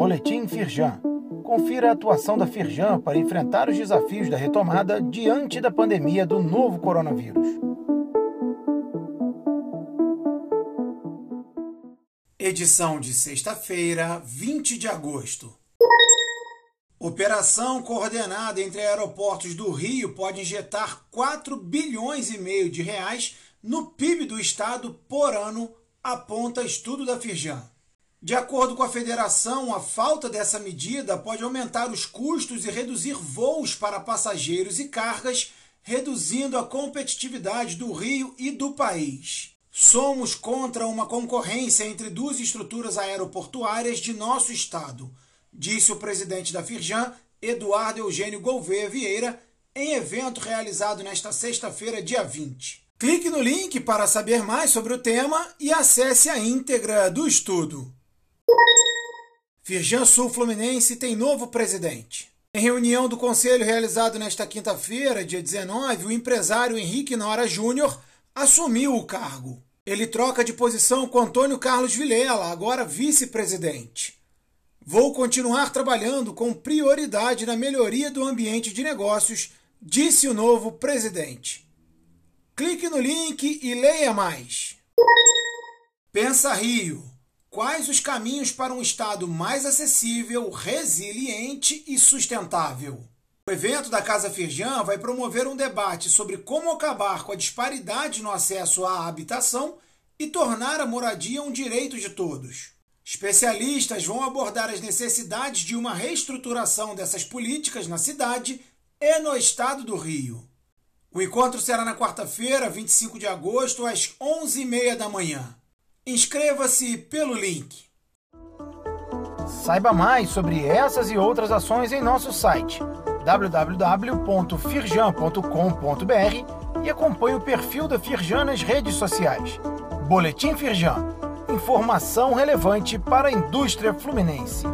Boletim Firjan. Confira a atuação da Firjan para enfrentar os desafios da retomada diante da pandemia do novo coronavírus. Edição de sexta-feira, 20 de agosto. Operação coordenada entre aeroportos do Rio pode injetar 4 bilhões e meio de reais no PIB do estado por ano, aponta estudo da Firjan. De acordo com a federação, a falta dessa medida pode aumentar os custos e reduzir voos para passageiros e cargas, reduzindo a competitividade do Rio e do país. Somos contra uma concorrência entre duas estruturas aeroportuárias de nosso estado, disse o presidente da Firjan, Eduardo Eugênio Gouveia Vieira, em evento realizado nesta sexta-feira, dia 20. Clique no link para saber mais sobre o tema e acesse a íntegra do estudo. Firjan Sul Fluminense tem novo presidente. Em reunião do conselho realizado nesta quinta-feira, dia 19, o empresário Henrique Nora Júnior assumiu o cargo. Ele troca de posição com Antônio Carlos Vilela, agora vice-presidente. Vou continuar trabalhando com prioridade na melhoria do ambiente de negócios, disse o novo presidente. Clique no link e leia mais. Pensa Rio. Quais os caminhos para um Estado mais acessível, resiliente e sustentável? O evento da Casa Firjan vai promover um debate sobre como acabar com a disparidade no acesso à habitação e tornar a moradia um direito de todos. Especialistas vão abordar as necessidades de uma reestruturação dessas políticas na cidade e no estado do Rio. O encontro será na quarta-feira, 25 de agosto, às 11h30 da manhã. Inscreva-se pelo link. Saiba mais sobre essas e outras ações em nosso site www.firjan.com.br e acompanhe o perfil da Firjan nas redes sociais. Boletim Firjan. Informação relevante para a indústria fluminense.